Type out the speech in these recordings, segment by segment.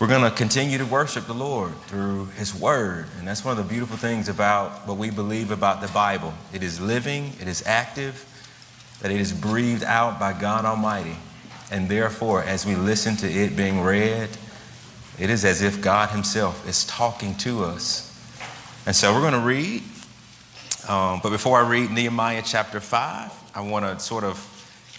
We're going to continue to worship the Lord through His Word. And that's one of the beautiful things about what we believe about the Bible. It is living, it is active, that it is breathed out by God Almighty. And therefore, as we listen to it being read, it is as if God Himself is talking to us. And so we're going to read. Um, but before I read Nehemiah chapter 5, I want to sort of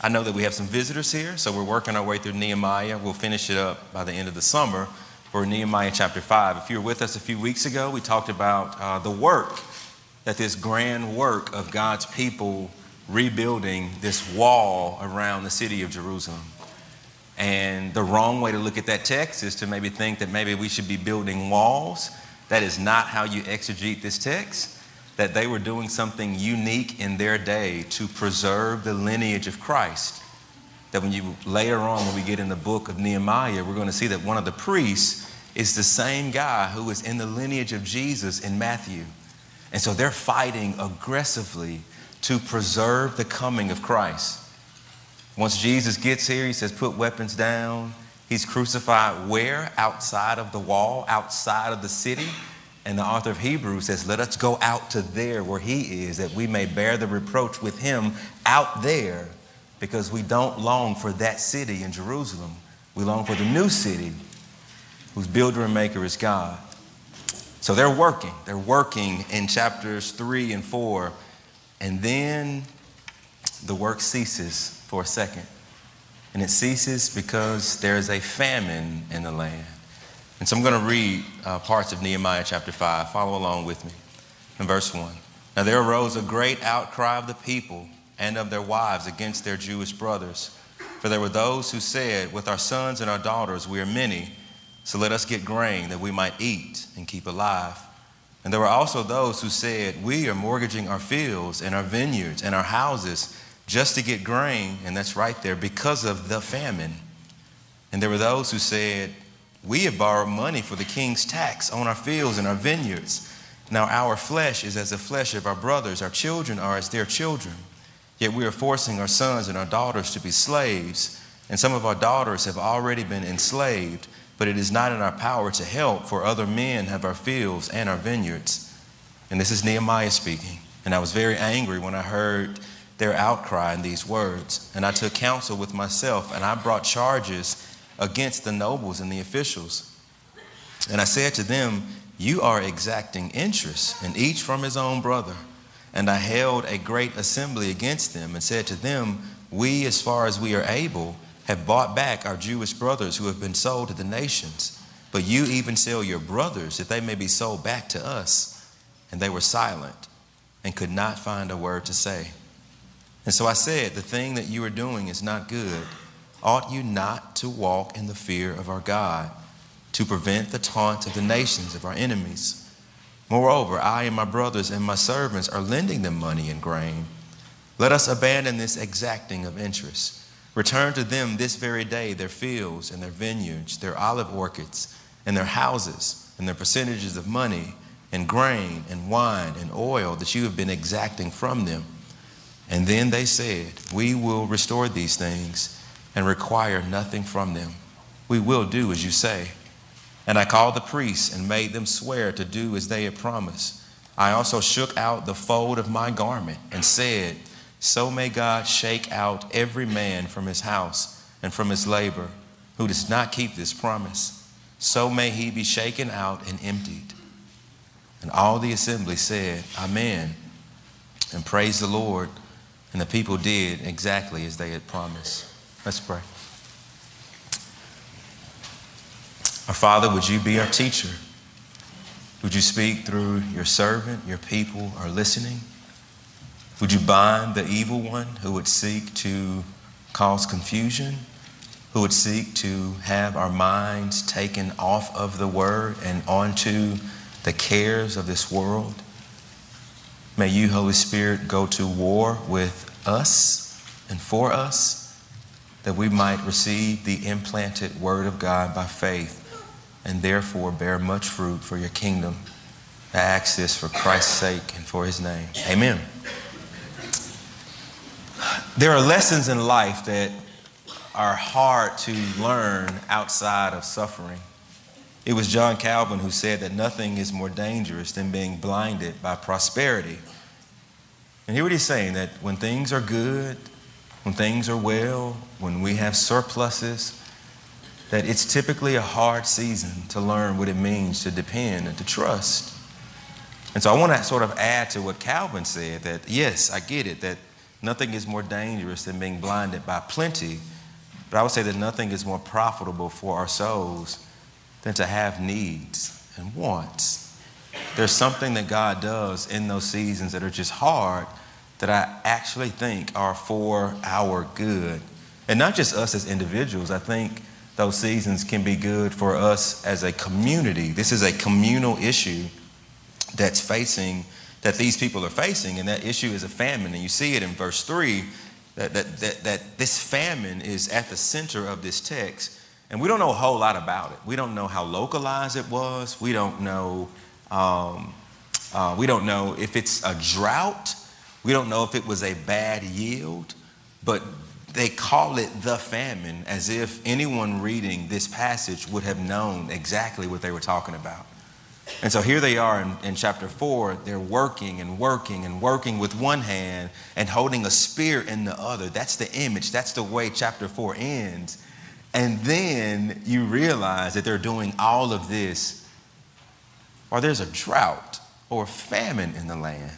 I know that we have some visitors here, so we're working our way through Nehemiah. We'll finish it up by the end of the summer for Nehemiah chapter 5. If you were with us a few weeks ago, we talked about uh, the work, that this grand work of God's people rebuilding this wall around the city of Jerusalem. And the wrong way to look at that text is to maybe think that maybe we should be building walls. That is not how you exegete this text that they were doing something unique in their day to preserve the lineage of Christ. That when you later on, when we get in the book of Nehemiah, we're going to see that one of the priests is the same guy who was in the lineage of Jesus in Matthew. And so they're fighting aggressively to preserve the coming of Christ. Once Jesus gets here, he says, put weapons down. He's crucified where? Outside of the wall, outside of the city. And the author of Hebrews says, Let us go out to there where he is, that we may bear the reproach with him out there, because we don't long for that city in Jerusalem. We long for the new city whose builder and maker is God. So they're working. They're working in chapters three and four. And then the work ceases for a second. And it ceases because there is a famine in the land. And so I'm going to read uh, parts of Nehemiah chapter 5. Follow along with me. In verse 1. Now there arose a great outcry of the people and of their wives against their Jewish brothers. For there were those who said, With our sons and our daughters we are many, so let us get grain that we might eat and keep alive. And there were also those who said, We are mortgaging our fields and our vineyards and our houses just to get grain, and that's right there, because of the famine. And there were those who said, we have borrowed money for the king's tax on our fields and our vineyards. Now our flesh is as the flesh of our brothers, our children are as their children. Yet we are forcing our sons and our daughters to be slaves, and some of our daughters have already been enslaved, but it is not in our power to help, for other men have our fields and our vineyards. And this is Nehemiah speaking. And I was very angry when I heard their outcry in these words. And I took counsel with myself, and I brought charges against the nobles and the officials. And I said to them, You are exacting interest, and each from his own brother. And I held a great assembly against them and said to them, We, as far as we are able, have bought back our Jewish brothers who have been sold to the nations. But you even sell your brothers that they may be sold back to us. And they were silent and could not find a word to say. And so I said, The thing that you are doing is not good. Ought you not to walk in the fear of our God, to prevent the taunts of the nations of our enemies? Moreover, I and my brothers and my servants are lending them money and grain. Let us abandon this exacting of interest. Return to them this very day their fields and their vineyards, their olive orchards, and their houses, and their percentages of money, and grain, and wine, and oil that you have been exacting from them. And then they said, We will restore these things and require nothing from them. We will do as you say. And I called the priests and made them swear to do as they had promised. I also shook out the fold of my garment and said, So may God shake out every man from his house and from his labor who does not keep this promise. So may he be shaken out and emptied. And all the assembly said, Amen, and praised the Lord. And the people did exactly as they had promised. Let's pray. Our Father, would you be our teacher? Would you speak through your servant? Your people are listening. Would you bind the evil one who would seek to cause confusion, who would seek to have our minds taken off of the word and onto the cares of this world? May you, Holy Spirit, go to war with us and for us that we might receive the implanted Word of God by faith and therefore bear much fruit for your kingdom. I ask this for Christ's sake and for his name. Amen. There are lessons in life that are hard to learn outside of suffering. It was John Calvin who said that nothing is more dangerous than being blinded by prosperity. And hear what he's saying that when things are good, when things are well, when we have surpluses, that it's typically a hard season to learn what it means to depend and to trust. And so I want to sort of add to what Calvin said that yes, I get it, that nothing is more dangerous than being blinded by plenty, but I would say that nothing is more profitable for our souls than to have needs and wants. There's something that God does in those seasons that are just hard that I actually think are for our good. And not just us as individuals, I think those seasons can be good for us as a community. This is a communal issue that's facing, that these people are facing, and that issue is a famine. And you see it in verse 3 that, that, that, that this famine is at the center of this text. And we don't know a whole lot about it. We don't know how localized it was. We don't know, um, uh, we don't know if it's a drought. We don't know if it was a bad yield. But they call it the famine as if anyone reading this passage would have known exactly what they were talking about. And so here they are in, in, chapter four, they're working and working and working with one hand and holding a spear in the other. That's the image, that's the way chapter four ends. And then you realize that they're doing all of this, or there's a drought or famine in the land.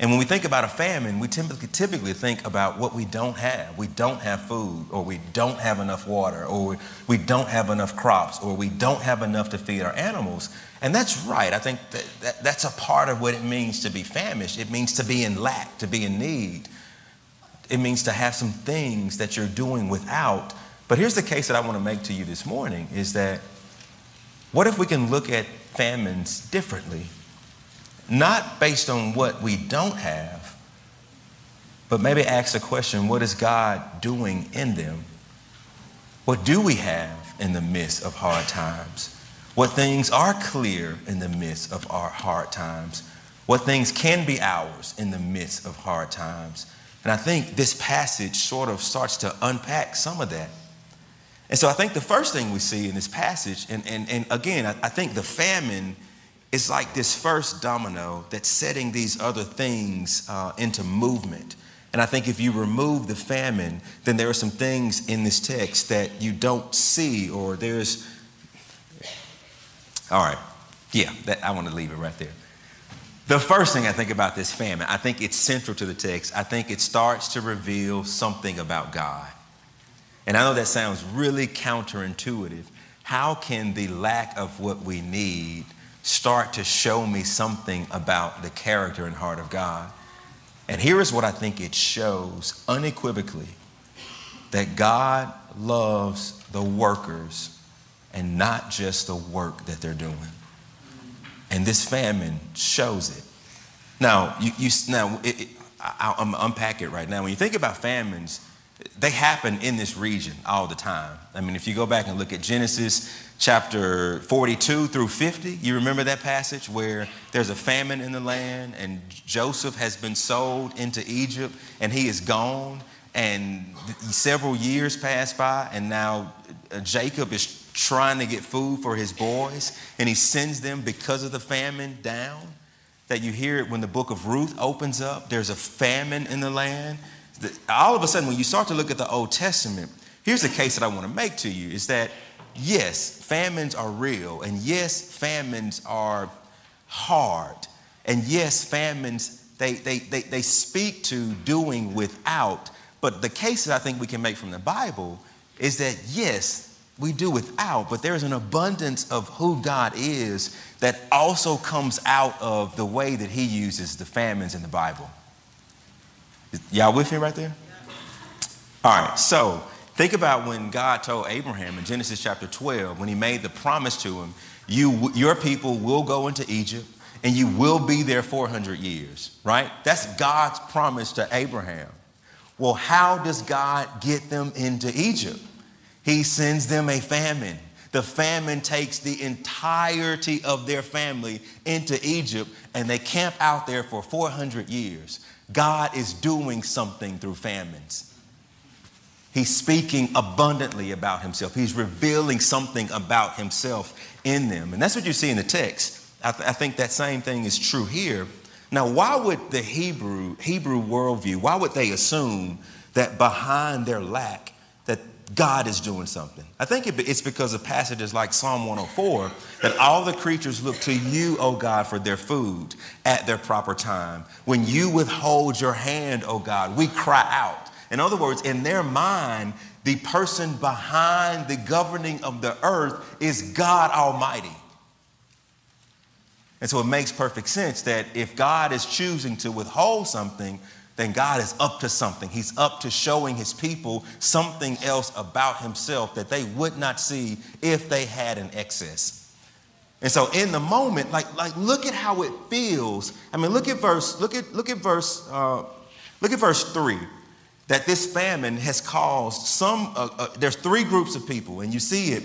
And when we think about a famine, we typically, typically think about what we don't have. We don't have food, or we don't have enough water, or we don't have enough crops, or we don't have enough to feed our animals. And that's right. I think that, that that's a part of what it means to be famished. It means to be in lack, to be in need. It means to have some things that you're doing without. But here's the case that I want to make to you this morning is that what if we can look at famines differently? Not based on what we don't have, but maybe ask the question what is God doing in them? What do we have in the midst of hard times? What things are clear in the midst of our hard times? What things can be ours in the midst of hard times? And I think this passage sort of starts to unpack some of that. And so I think the first thing we see in this passage, and, and, and again, I, I think the famine it's like this first domino that's setting these other things uh, into movement. And I think if you remove the famine, then there are some things in this text that you don't see, or there's. All right, yeah, that, I want to leave it right there. The first thing I think about this famine, I think it's central to the text. I think it starts to reveal something about God. And I know that sounds really counterintuitive. How can the lack of what we need start to show me something about the character and heart of God. And here is what I think it shows unequivocally that God loves the workers and not just the work that they're doing. And this famine shows it. Now, you, you now it, it, I, I'm unpack it right now. When you think about famines, they happen in this region all the time. I mean, if you go back and look at Genesis chapter 42 through 50, you remember that passage where there's a famine in the land and Joseph has been sold into Egypt and he is gone. And several years pass by, and now uh, Jacob is trying to get food for his boys, and he sends them because of the famine down. That you hear it when the book of Ruth opens up, there's a famine in the land all of a sudden, when you start to look at the Old Testament, here's the case that I want to make to you is that yes, famines are real, and yes, famines are hard, and yes, famines they, they, they, they speak to doing without. But the case that I think we can make from the Bible is that yes, we do without, but there's an abundance of who God is that also comes out of the way that He uses the famines in the Bible. Y'all with me right there? All right, so think about when God told Abraham in Genesis chapter 12, when he made the promise to him, you, your people will go into Egypt and you will be there 400 years, right? That's God's promise to Abraham. Well, how does God get them into Egypt? He sends them a famine. The famine takes the entirety of their family into Egypt and they camp out there for 400 years. God is doing something through famines. He's speaking abundantly about himself. He's revealing something about himself in them. And that's what you see in the text. I, th- I think that same thing is true here. Now, why would the Hebrew, Hebrew worldview, why would they assume that behind their lack, that God is doing something? I think it's because of passages like Psalm 104 that all the creatures look to you, O God, for their food at their proper time. When you withhold your hand, O God, we cry out. In other words, in their mind, the person behind the governing of the earth is God Almighty. And so it makes perfect sense that if God is choosing to withhold something, then God is up to something. He's up to showing his people something else about himself that they would not see if they had an excess. And so in the moment, like, like look at how it feels. I mean, look at verse, look at, look at verse, uh, look at verse three. That this famine has caused some, uh, uh, there's three groups of people, and you see it,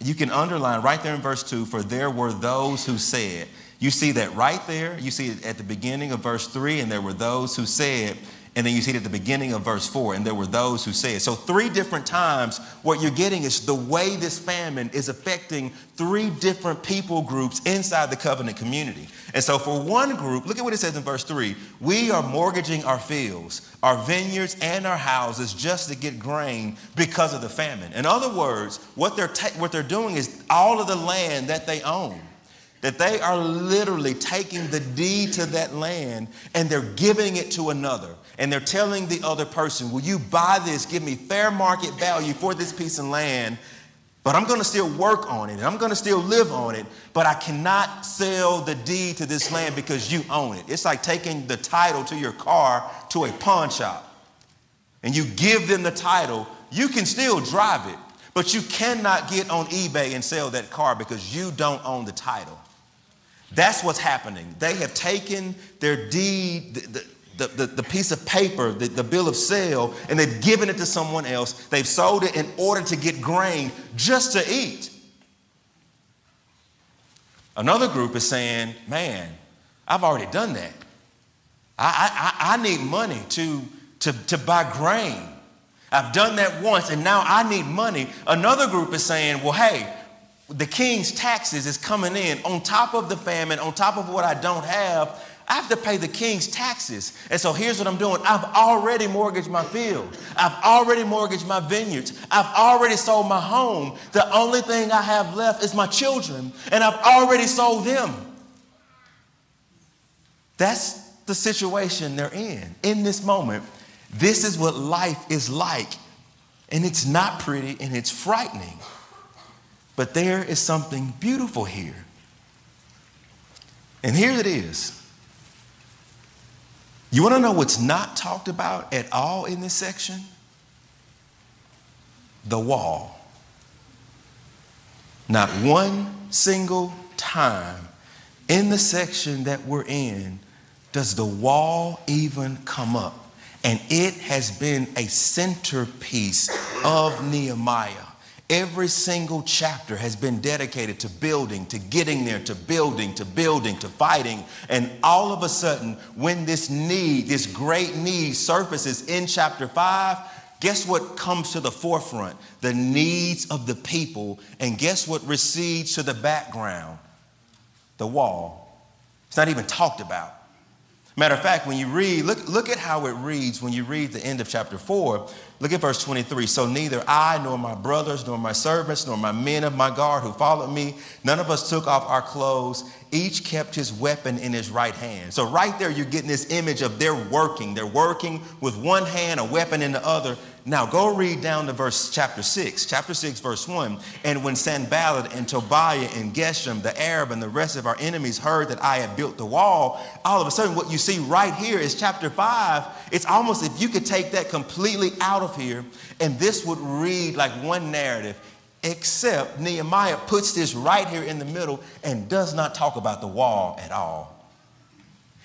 you can underline right there in verse two, for there were those who said, you see that right there. You see it at the beginning of verse 3, and there were those who said, and then you see it at the beginning of verse 4, and there were those who said. So, three different times, what you're getting is the way this famine is affecting three different people groups inside the covenant community. And so, for one group, look at what it says in verse 3 we are mortgaging our fields, our vineyards, and our houses just to get grain because of the famine. In other words, what they're, ta- what they're doing is all of the land that they own that they are literally taking the deed to that land and they're giving it to another. And they're telling the other person, Will you buy this? Give me fair market value for this piece of land, but I'm to still work on it and I'm to still live on it, but I cannot sell the deed to this land because you own it. It's like taking the title to your car to a pawn shop and you give them the title. You can still drive it, but you cannot get on eBay and sell that car because you don't own the title. That's what's happening. They have taken their deed, the, the, the, the piece of paper, the, the bill of sale, and they've given it to someone else. They've sold it in order to get grain just to eat. Another group is saying, man, I've already done that. I, I, I need money to, to, to buy grain. I've done that once and now I need money. Another group is saying, well, hey, the king's taxes is coming in on top of the famine, on top of what I don't have. I have to pay the king's taxes. And so here's what I'm doing I've already mortgaged my field, I've already mortgaged my vineyards, I've already sold my home. The only thing I have left is my children, and I've already sold them. That's the situation they're in in this moment. This is what life is like. And it's not pretty and it's frightening. But there is something beautiful here. And here it is. You want to know what's not talked about at all in this section? The wall. Not one single time in the section that we're in does the wall even come up. And it has been a centerpiece of Nehemiah. Every single chapter has been dedicated to building, to getting there, to building, to building, to fighting. And all of a sudden, when this need, this great need surfaces in chapter five, guess what comes to the forefront? The needs of the people. And guess what recedes to the background? The wall. It's not even talked about. Matter of fact, when you read, look, look at how it reads when you read the end of chapter 4. Look at verse 23. So neither I, nor my brothers, nor my servants, nor my men of my guard who followed me, none of us took off our clothes. Each kept his weapon in his right hand. So right there, you're getting this image of they're working. They're working with one hand, a weapon in the other. Now go read down to verse chapter 6, chapter 6, verse 1. And when Sanballat and Tobiah and Geshem, the Arab, and the rest of our enemies heard that I had built the wall, all of a sudden what you see right here is chapter 5. It's almost if you could take that completely out of here, and this would read like one narrative, except Nehemiah puts this right here in the middle and does not talk about the wall at all.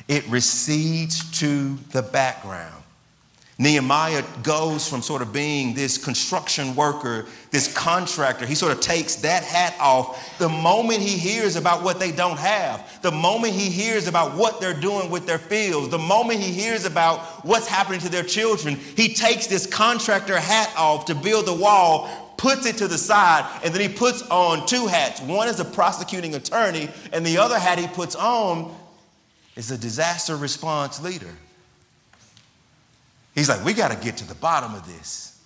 It recedes to the background. Nehemiah goes from sort of being this construction worker, this contractor. He sort of takes that hat off the moment he hears about what they don't have, the moment he hears about what they're doing with their fields, the moment he hears about what's happening to their children. He takes this contractor hat off to build the wall, puts it to the side, and then he puts on two hats. One is a prosecuting attorney, and the other hat he puts on is a disaster response leader. He's like, we got to get to the bottom of this.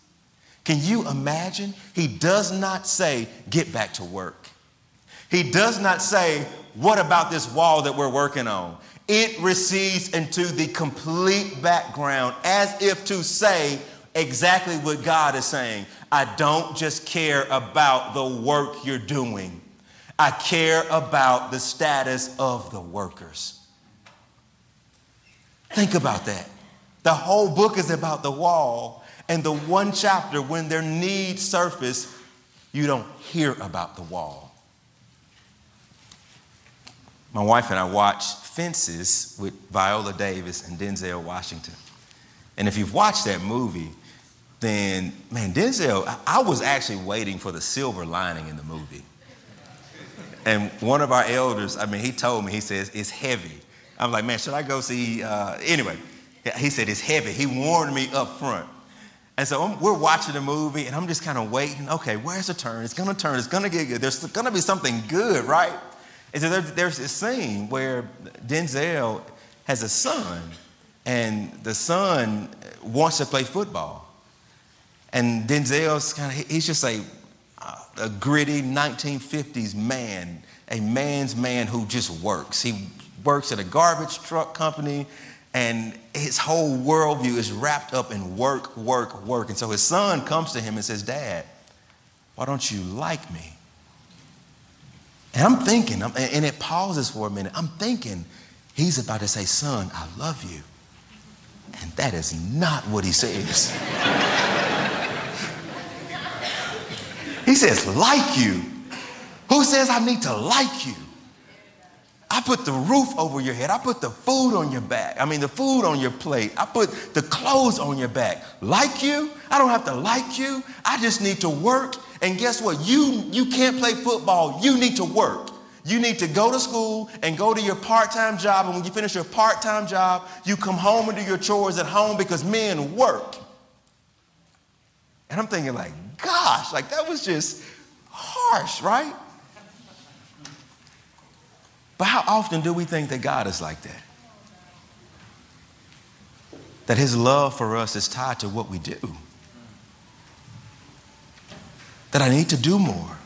Can you imagine? He does not say, get back to work. He does not say, what about this wall that we're working on? It recedes into the complete background as if to say exactly what God is saying. I don't just care about the work you're doing, I care about the status of the workers. Think about that. The whole book is about the wall. And the one chapter, when their needs surface, you don't hear about the wall. My wife and I watched Fences with Viola Davis and Denzel Washington. And if you've watched that movie, then, man, Denzel, I was actually waiting for the silver lining in the movie. And one of our elders, I mean, he told me, he says, it's heavy. I'm like, man, should I go see? Uh, anyway, he said, It's heavy. He warned me up front. And so I'm, we're watching the movie, and I'm just kind of waiting. Okay, where's the turn? It's going to turn. It's going to get good. There's going to be something good, right? And so there, there's this scene where Denzel has a son, and the son wants to play football. And Denzel's kind of, he's just a, a gritty 1950s man, a man's man who just works. He works at a garbage truck company and his whole worldview is wrapped up in work, work, work. And so his son comes to him and says, Dad, why don't you like me? And I'm thinking, and it pauses for a minute. I'm thinking, he's about to say, Son, I love you. And that is not what he says. he says, like you. Who says I need to like you? I put the roof over your head. I put the food on your back. I mean, the food on your plate. I put the clothes on your back. Like you? I don't have to like you. I just need to work. And guess what? You, you can't play football. You need to work. You need to go to school and go to your part time job. And when you finish your part time job, you come home and do your chores at home because men work. And I'm thinking, like, gosh, like that was just harsh, right? But how often do we think that God is like that? That his love for us is tied to what we do. That I need to do more.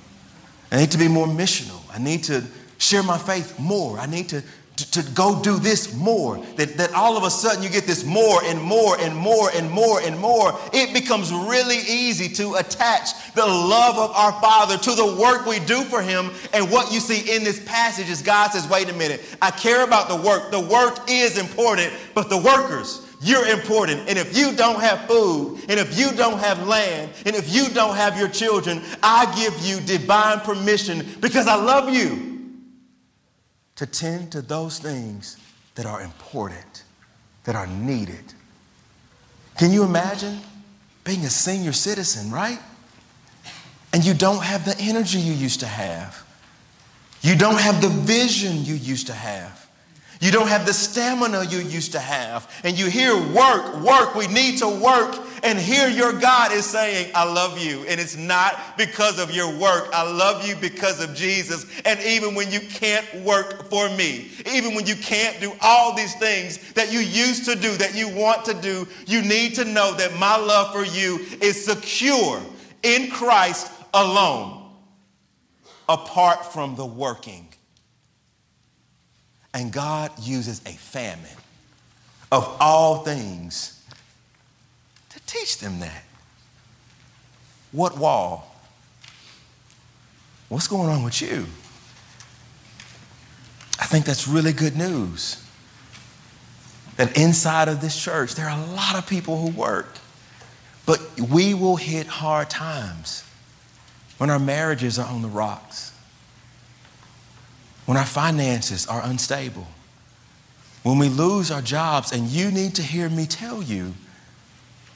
I need to be more missional. I need to share my faith more. I need to to, to, go do this more. That, that all of a sudden you get this more and more and more and more and more. It becomes really easy to attach the love of our Father to the work we do for Him. And what you see in this passage is God says, wait a minute, I care about the work. The work is important, but the workers, you're important. And if you don't have food, and if you don't have land, and if you don't have your children, I give you divine permission because I love you to tend to those things that are important, that are needed. Can you imagine being a senior citizen, right? And you don't have the energy you used to have. You don't have the vision you used to have. You don't have the stamina you used to have. And you hear work, work, we need to work. And here your God is saying, I love you. And it's not because of your work. I love you because of Jesus. And even when you can't work for me, even when you can't do all these things that you used to do, that you want to do, you need to know that my love for you is secure in Christ alone, apart from the working. And God uses a famine of all things to teach them that. What wall? What's going on with you? I think that's really good news. That inside of this church, there are a lot of people who work, but we will hit hard times when our marriages are on the rocks when our finances are unstable, when we lose our jobs, and you need to hear me tell you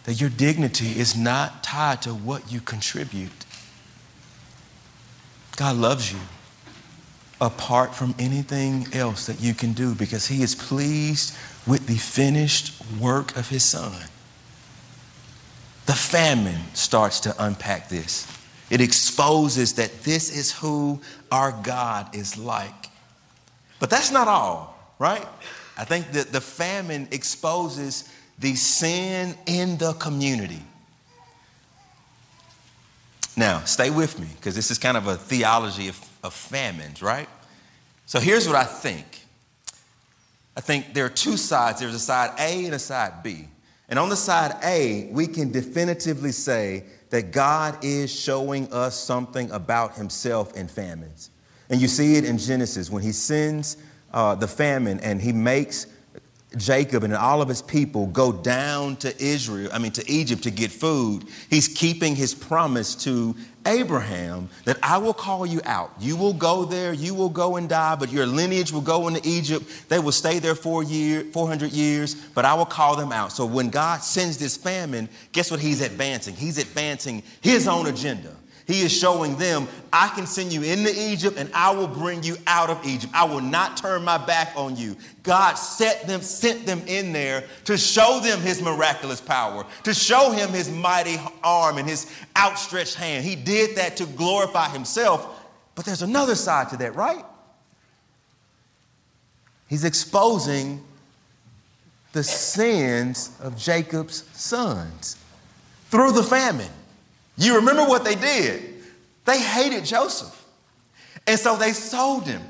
that your dignity is not tied to what you contribute. God loves you apart from anything else that you can do because He is pleased with the finished work of His Son. The famine starts to unpack this. It exposes that this is who our God is like. But that's not all, right? I think that the famine exposes the sin in the community. Now, stay with me because this is kind of a theology of, of famines, right? So here's what I think I think there are two sides there's a side A and a side B. And on the side A, we can definitively say that God is showing us something about himself in famines. And you see it in Genesis when he sends uh, the famine and he makes Jacob and all of his people go down to Israel, I mean to Egypt to get food, he's keeping his promise to Abraham that I will call you out. You will go there, you will go and die, but your lineage will go into Egypt. They will stay there for year, 400 years, but I will call them out. So when God sends this famine, guess what he's advancing? He's advancing his own agenda. He is showing them, I can send you into Egypt and I will bring you out of Egypt. I will not turn my back on you. God set them, sent them in there to show them his miraculous power, to show him his mighty arm and his outstretched hand. He did that to glorify himself. But there's another side to that, right? He's exposing the sins of Jacob's sons through the famine. You remember what they did? They hated Joseph. And so they sold him.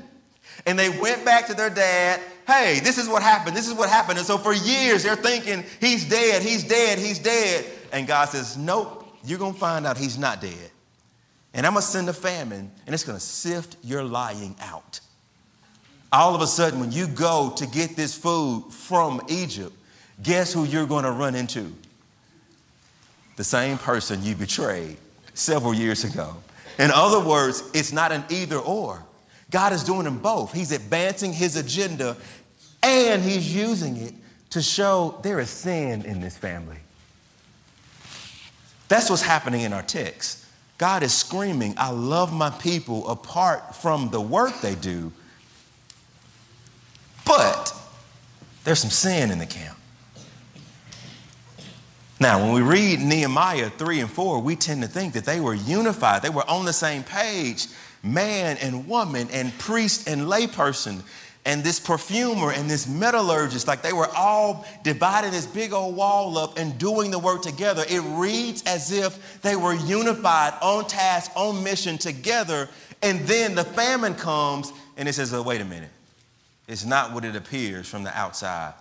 And they went back to their dad. Hey, this is what happened. This is what happened. And so for years, they're thinking, he's dead, he's dead, he's dead. And God says, nope, you're going to find out he's not dead. And I'm going to send a famine, and it's going to sift your lying out. All of a sudden, when you go to get this food from Egypt, guess who you're going to run into? The same person you betrayed several years ago. In other words, it's not an either or. God is doing them both. He's advancing his agenda and he's using it to show there is sin in this family. That's what's happening in our text. God is screaming, I love my people apart from the work they do, but there's some sin in the camp. Now, when we read Nehemiah 3 and 4, we tend to think that they were unified. They were on the same page, man and woman, and priest and layperson, and this perfumer and this metallurgist. Like they were all dividing this big old wall up and doing the work together. It reads as if they were unified, on task, on mission together. And then the famine comes and it says, oh, wait a minute. It's not what it appears from the outside.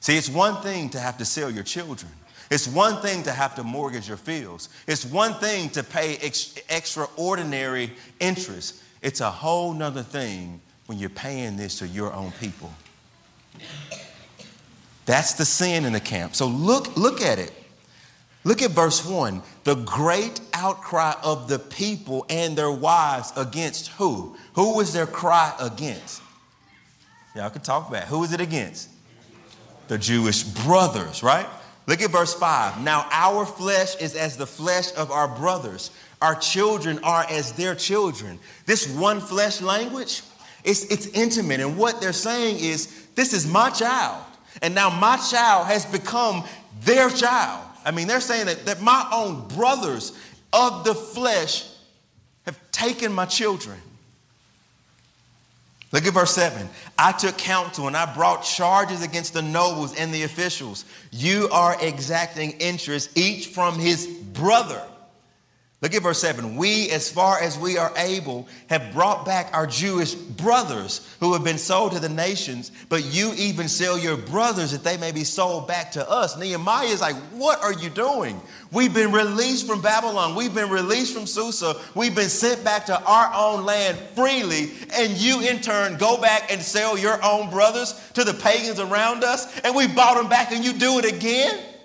See, it's one thing to have to sell your children. It's one thing to have to mortgage your fields. It's one thing to pay ex- extraordinary interest. It's a whole nother thing when you're paying this to your own people. That's the sin in the camp. So look, look at it. Look at verse 1. The great outcry of the people and their wives against who? Who was their cry against? Y'all can talk back. Who was it against? The Jewish brothers, right? Look at verse 5. Now our flesh is as the flesh of our brothers. Our children are as their children. This one flesh language, it's, it's intimate. And what they're saying is, this is my child. And now my child has become their child. I mean, they're saying that, that my own brothers of the flesh have taken my children. Look at verse 7. I took counsel and I brought charges against the nobles and the officials. You are exacting interest, each from his brother. Look at verse 7. We, as far as we are able, have brought back our Jewish brothers who have been sold to the nations, but you even sell your brothers that they may be sold back to us. Nehemiah is like, What are you doing? We've been released from Babylon. We've been released from Susa. We've been sent back to our own land freely, and you in turn go back and sell your own brothers to the pagans around us, and we bought them back, and you do it again?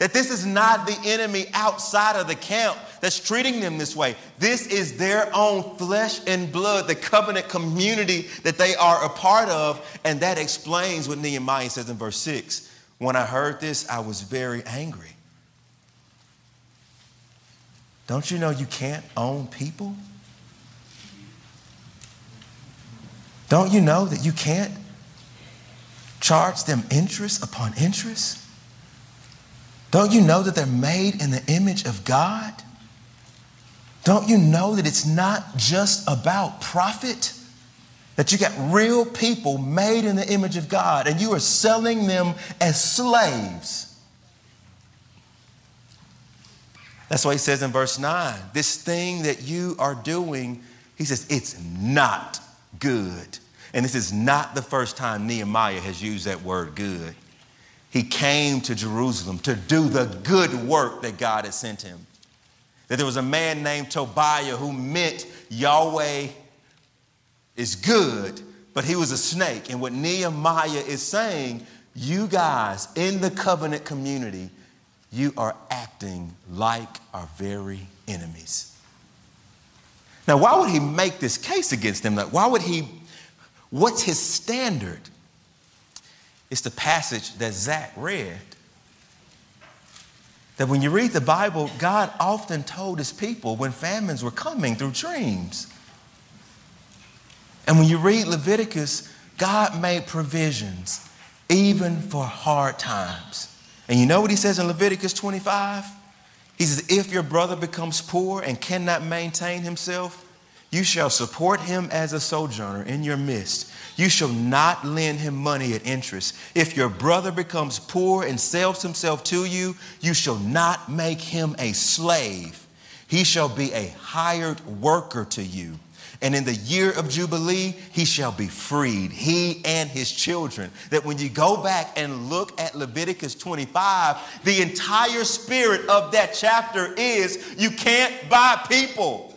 That this is not the enemy outside of the camp that's treating them this way. This is their own flesh and blood, the covenant community that they are a part of. And that explains what Nehemiah says in verse 6 When I heard this, I was very angry. Don't you know you can't own people? Don't you know that you can't charge them interest upon interest? Don't you know that they're made in the image of God? Don't you know that it's not just about profit? That you got real people made in the image of God and you are selling them as slaves. That's why he says in verse 9, this thing that you are doing, he says, it's not good. And this is not the first time Nehemiah has used that word good. He came to Jerusalem to do the good work that God had sent him. That there was a man named Tobiah who meant Yahweh is good, but he was a snake. And what Nehemiah is saying, you guys in the covenant community, you are acting like our very enemies. Now, why would he make this case against them? Like, why would he, what's his standard? It's the passage that Zach read. That when you read the Bible, God often told his people when famines were coming through dreams. And when you read Leviticus, God made provisions even for hard times. And you know what he says in Leviticus 25? He says, If your brother becomes poor and cannot maintain himself, you shall support him as a sojourner in your midst. You shall not lend him money at interest. If your brother becomes poor and sells himself to you, you shall not make him a slave. He shall be a hired worker to you. And in the year of Jubilee, he shall be freed, he and his children. That when you go back and look at Leviticus 25, the entire spirit of that chapter is you can't buy people.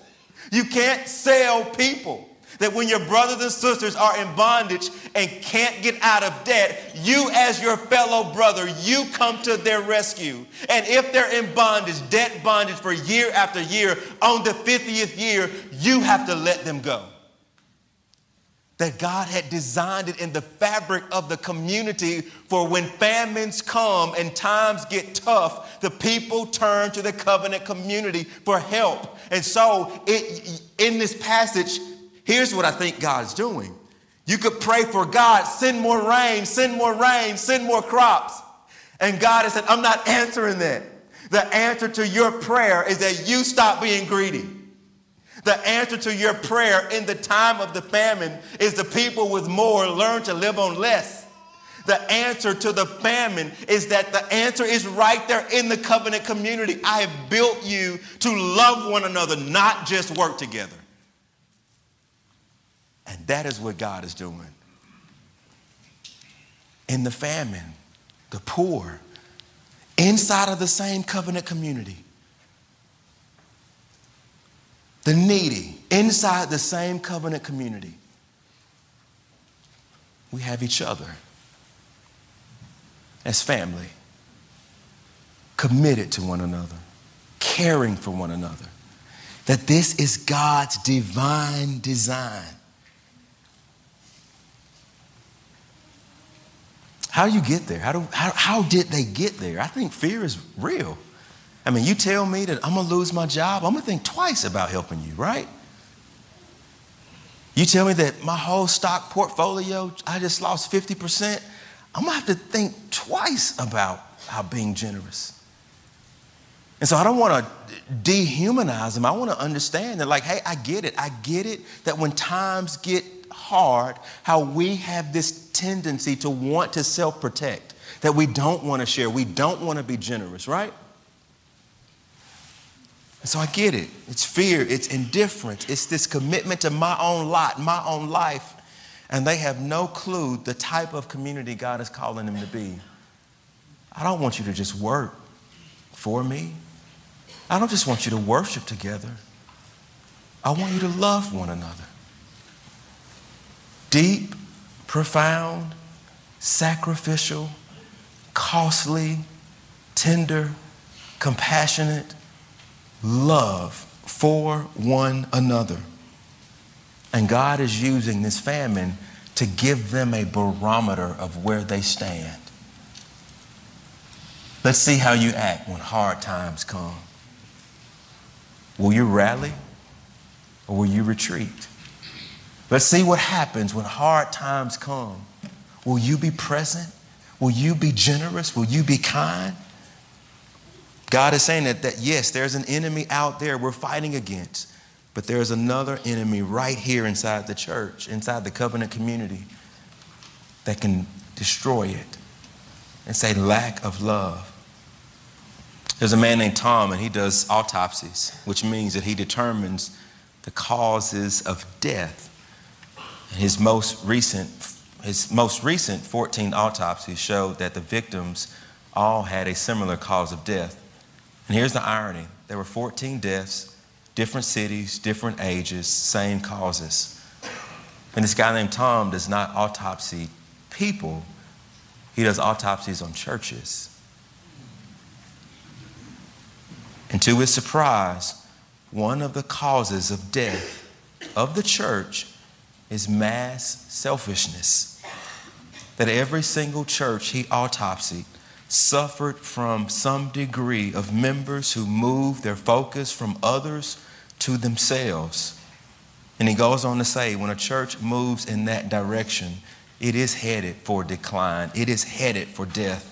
You can't sell people. That when your brothers and sisters are in bondage and can't get out of debt, you, as your fellow brother, you come to their rescue. And if they're in bondage, debt bondage for year after year, on the 50th year, you have to let them go. That God had designed it in the fabric of the community for when famines come and times get tough, the people turn to the covenant community for help. And so, it, in this passage, here's what I think God's doing. You could pray for God, send more rain, send more rain, send more crops. And God has said, I'm not answering that. The answer to your prayer is that you stop being greedy. The answer to your prayer in the time of the famine is the people with more learn to live on less. The answer to the famine is that the answer is right there in the covenant community. I have built you to love one another, not just work together. And that is what God is doing. In the famine, the poor, inside of the same covenant community, the needy, inside the same covenant community, we have each other as family, committed to one another, caring for one another. That this is God's divine design. How do you get there? How, do, how, how did they get there? I think fear is real. I mean, you tell me that I'm going to lose my job, I'm going to think twice about helping you, right? You tell me that my whole stock portfolio, I just lost 50%, I'm going to have to think twice about how being generous. And so I don't want to dehumanize them. I want to understand that, like, hey, I get it. I get it that when times get hard, how we have this tendency to want to self protect, that we don't want to share, we don't want to be generous, right? And so I get it. It's fear, it's indifference, it's this commitment to my own lot, my own life. And they have no clue the type of community God is calling them to be. I don't want you to just work for me. I don't just want you to worship together. I want you to love one another. Deep, profound, sacrificial, costly, tender, compassionate, love for one another. And God is using this famine to give them a barometer of where they stand. Let's see how you act when hard times come. Will you rally or will you retreat? Let's see what happens when hard times come. Will you be present? Will you be generous? Will you be kind? God is saying that, that yes, there's an enemy out there we're fighting against, but there's another enemy right here inside the church, inside the covenant community, that can destroy it. It's a lack of love. There's a man named Tom, and he does autopsies, which means that he determines the causes of death. His most recent, his most recent 14 autopsies showed that the victims all had a similar cause of death. And here's the irony there were 14 deaths, different cities, different ages, same causes. And this guy named Thom does not autopsy people, he does autopsies on churches. And to his surprise, one of the causes of death of the church is mass selfishness. That every single church he autopsied suffered from some degree of members who moved their focus from others to themselves. And he goes on to say when a church moves in that direction, it is headed for decline, it is headed for death.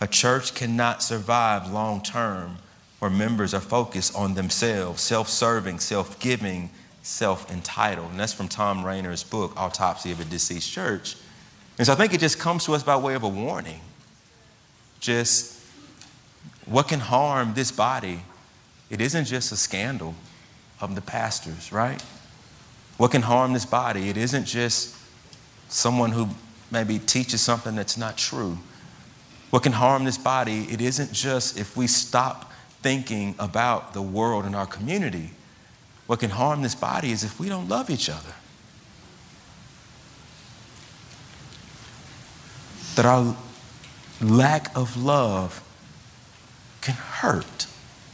A church cannot survive long term where members are focused on themselves, self serving, self giving, self entitled. And that's from Thom Rainer's book, Autopsy of a Deceased Church. And so I think it just comes to us by way of a warning. Just what can harm this body? It isn't just a scandal of the pastors, right? What can harm this body? It isn't just someone who maybe teaches something that's not true. What can harm this body? It isn't just if we stop thinking about the world and our community. What can harm this body is if we don't love each other. That our lack of love can hurt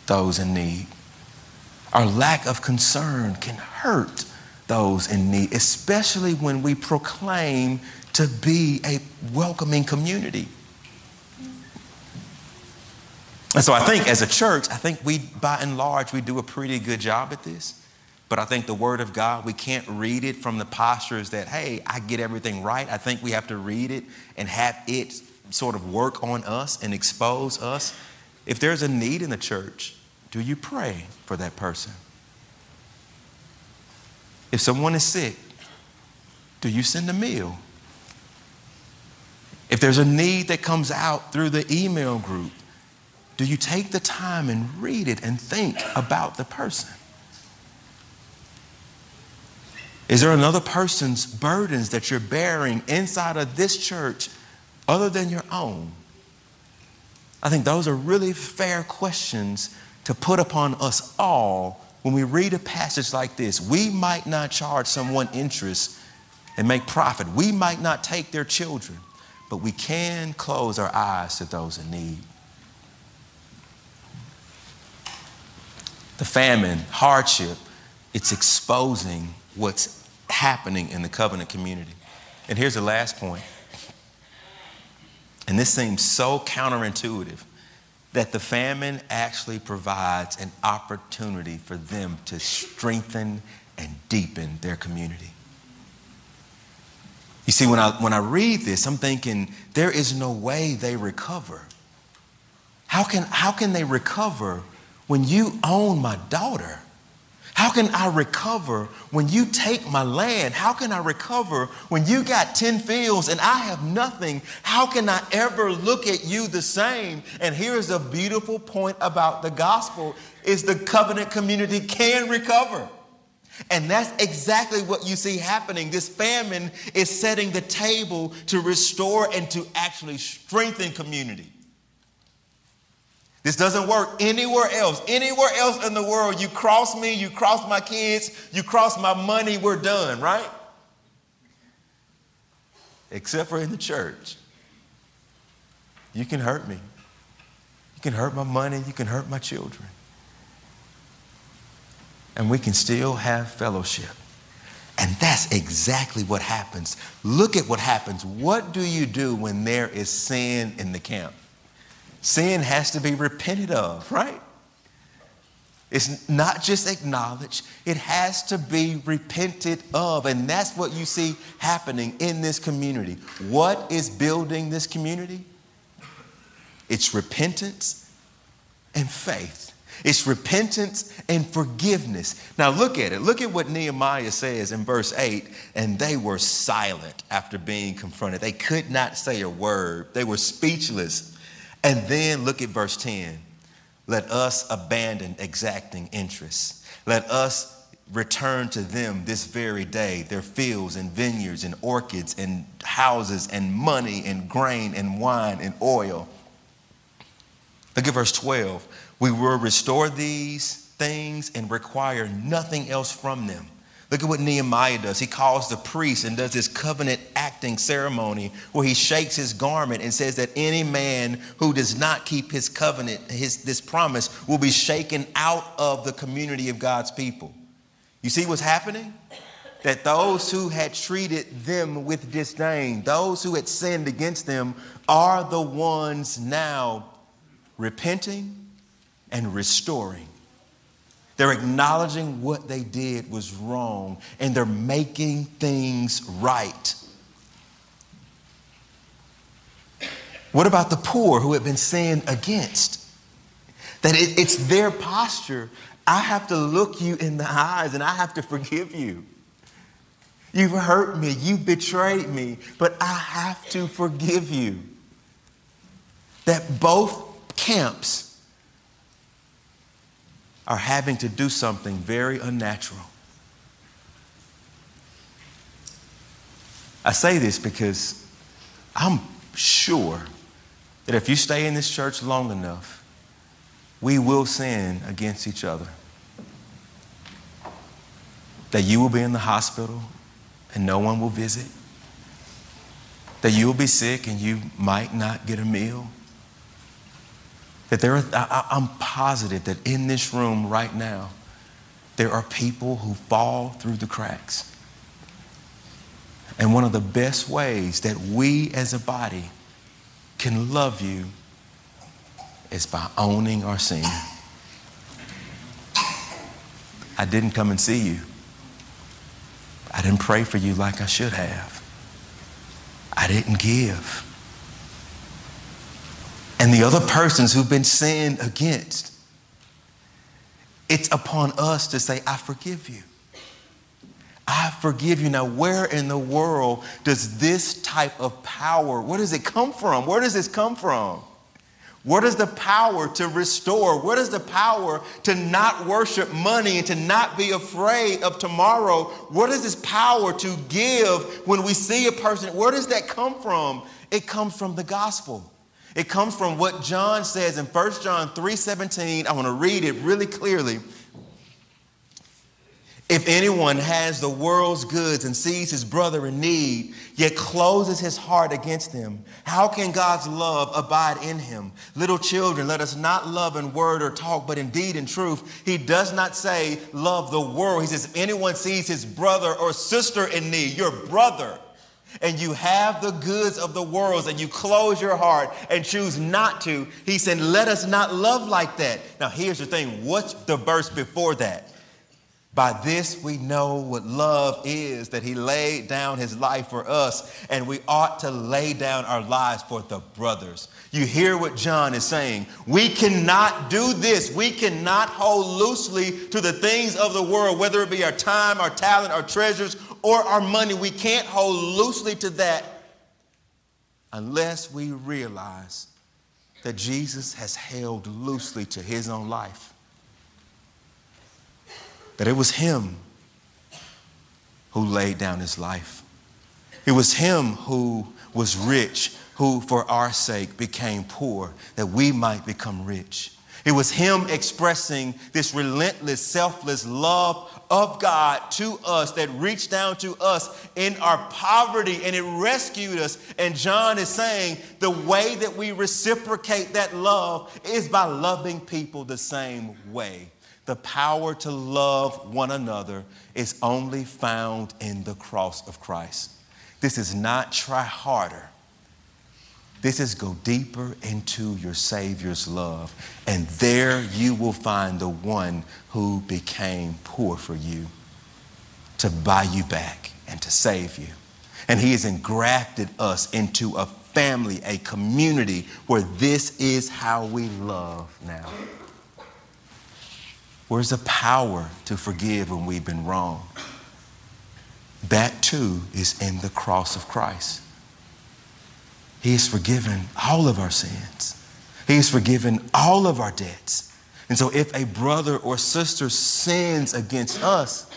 those in need. Our lack of concern can hurt those in need, especially when we proclaim to be a welcoming community. And so I think as a church, I think we, by and large, we do a pretty good job at this. But I think the Word of God, we can't read it from the postures that, hey, I get everything right. I think we have to read it and have it sort of work on us and expose us. If there's a need in the church, do you pray for that person? If someone is sick, do you send a meal? If there's a need that comes out through the email group, do you take the time and read it and think about the person? Is there another person's burdens that you're bearing inside of this church other than your own? I think those are really fair questions to put upon us all when we read a passage like this. We might not charge someone interest and make profit, we might not take their children, but we can close our eyes to those in need. the famine, hardship, it's exposing what's happening in the covenant community. And here's the last point. And this seems so counterintuitive that the famine actually provides an opportunity for them to strengthen and deepen their community. You see, when I, when I read this, I'm thinking there is no way they recover. How can, how can they recover when you own my daughter? How can I recover when you take my land? How can I recover when you got 10 fields and I have nothing? How can I ever look at you the same? And here's a beautiful point about the gospel is the covenant community can recover. And that's exactly what you see happening. This famine is setting the table to restore and to actually strengthen community. This doesn't work anywhere else. Anywhere else in the world, you cross me, you cross my kids, you cross my money, we're done, right? Except for in the church. You can hurt me. You can hurt my money, you can hurt my children. And we can still have fellowship. And that's exactly what happens. Look at what happens. What do you do when there is sin in the camp? Sin has to be repented of, right? It's not just acknowledged, it has to be repented of. And that's what you see happening in this community. What is building this community? It's repentance and faith. It's repentance and forgiveness. Now, look at it. Look at what Nehemiah says in verse 8. And they were silent after being confronted. They could not say a word, they were speechless. And then look at verse 10. Let us abandon exacting interests. Let us return to them this very day their fields and vineyards and orchards and houses and money and grain and wine and oil. Look at verse 12. We will restore these things and require nothing else from them. Look at what Nehemiah does. He calls the priest and does this covenant acting ceremony where he shakes his garment and says that any man who does not keep his covenant, his, this promise, will be shaken out of the community of God's people. You see what's happening? That those who had treated them with disdain, those who had sinned against them, are the ones now repenting and restoring. They're acknowledging what they did was wrong and they're making things right. What about the poor who have been sinned against? That it, it's their posture. I have to look you in the eyes and I have to forgive you. You've hurt me, you've betrayed me, but I have to forgive you. That both camps are having to do something very unnatural. I say this because I'm sure that if you stay in this church long enough, we will sin against each other. That you will be in the hospital and no one will visit. That you will be sick and you might not get a meal. That there are, I, I'm positive that in this room right now, there are people who fall through the cracks. And one of the best ways that we as a body can love you is by owning our sin. I didn't come and see you. I didn't pray for you like I should have. I didn't give and the other persons who've been sinned against. It's upon us to say, I forgive you. I forgive you. Now, where in the world does this type of power, where does it come from? Where does this come from? Where does the power to restore? Where does the power to not worship money and to not be afraid of tomorrow? Where does this power to give when we see a person? Where does that come from? It comes from the gospel. It comes from what John says in 1 John 3:17. I want to read it really clearly. If anyone has the world's goods and sees his brother in need, yet closes his heart against him, how can God's love abide in him? Little children, let us not love in word or talk, but in deed and truth. He does not say, love the world. He says, if anyone sees his brother or sister in need, your brother, and you have the goods of the world and you close your heart and choose not to, he said, Let us not love like that. Now, here's the thing what's the verse before that? By this we know what love is, that he laid down his life for us, and we ought to lay down our lives for the brothers. You hear what John is saying. We cannot do this. We cannot hold loosely to the things of the world, whether it be our time, our talent, our treasures, or our money. We can't hold loosely to that unless we realize that Jesus has held loosely to his own life. That it was him who laid down his life. It was him who was rich, who for our sake became poor, that we might become rich. It was him expressing this relentless, selfless love of God to us that reached down to us in our poverty and it rescued us. And John is saying the way that we reciprocate that love is by loving people the same way. The power to love one another is only found in the cross of Christ. This is not try harder. This is go deeper into your Savior's love. And there you will find the one who became poor for you to buy you back and to save you. And he has engrafted us into a family, a community where this is how we love now. Where's the power to forgive when we've been wrong? That too is in the cross of Christ. He has forgiven all of our sins. He has forgiven all of our debts. And so if a brother or sister sins against us,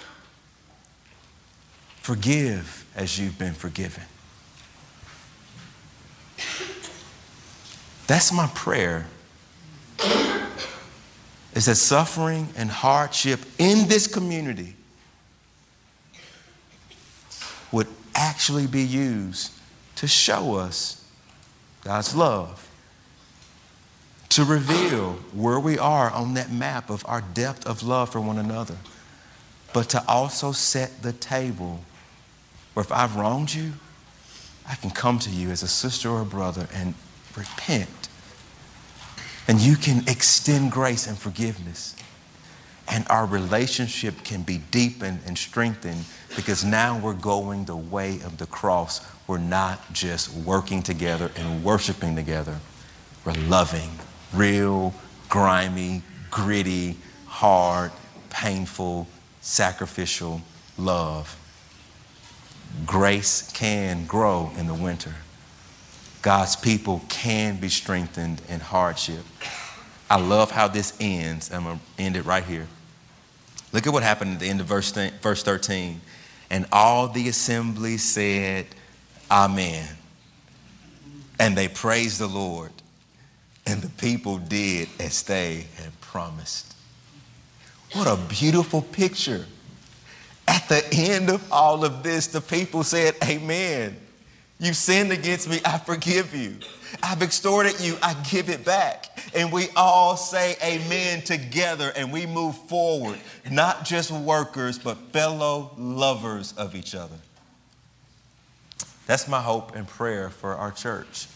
forgive as you've been forgiven. That's my prayer. Is that suffering and hardship in this community would actually be used to show us God's love, to reveal where we are on that map of our depth of love for one another, but to also set the table where if I've wronged you, I can come to you as a sister or a brother and repent. And you can extend grace and forgiveness. And our relationship can be deepened and strengthened because now we're going the way of the cross we're not just working together and worshiping together. We're loving, real, grimy, gritty, hard, painful, sacrificial love. Grace can grow in the winter. God's people can be strengthened in hardship. I love how this ends. I'm going to end it right here. Look at what happened at the end of verse, verse 13. And all the assembly said, Amen. And they praised the Lord. And the people did as they had promised. What a beautiful picture. At the end of all of this, the people said, Amen. You sinned against me, I forgive you. I've extorted you, I give it back. And we all say amen together and we move forward, not just workers, but fellow lovers of each other. That's my hope and prayer for our church,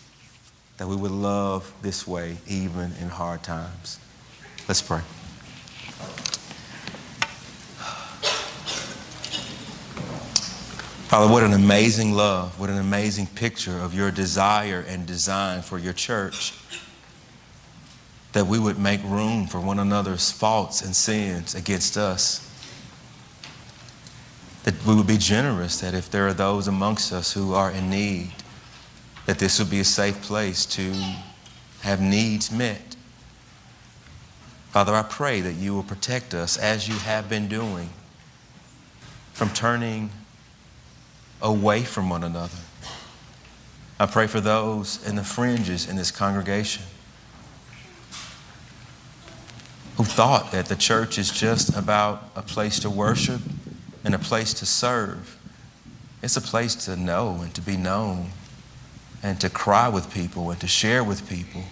that we would love this way even in hard times. Let's pray. Father, what an amazing love, what an amazing picture of your desire and design for your church. That we would make room for one another's faults and sins against us that we would be generous, that if there are those amongst us who are in need, that this would be a safe place to have needs met. Father, I pray that you will protect us as you have been doing from turning away from one another. I pray for those in the fringes in this congregation who thought that the church is just about a place to worship and a place to serve. It's a place to know and to be known and to cry with people and to share with people.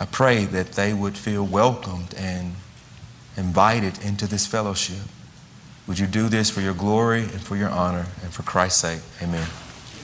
I pray that they would feel welcomed and invited into this fellowship. Would you do this for your glory and for your honor and for Christ's sake? Amen.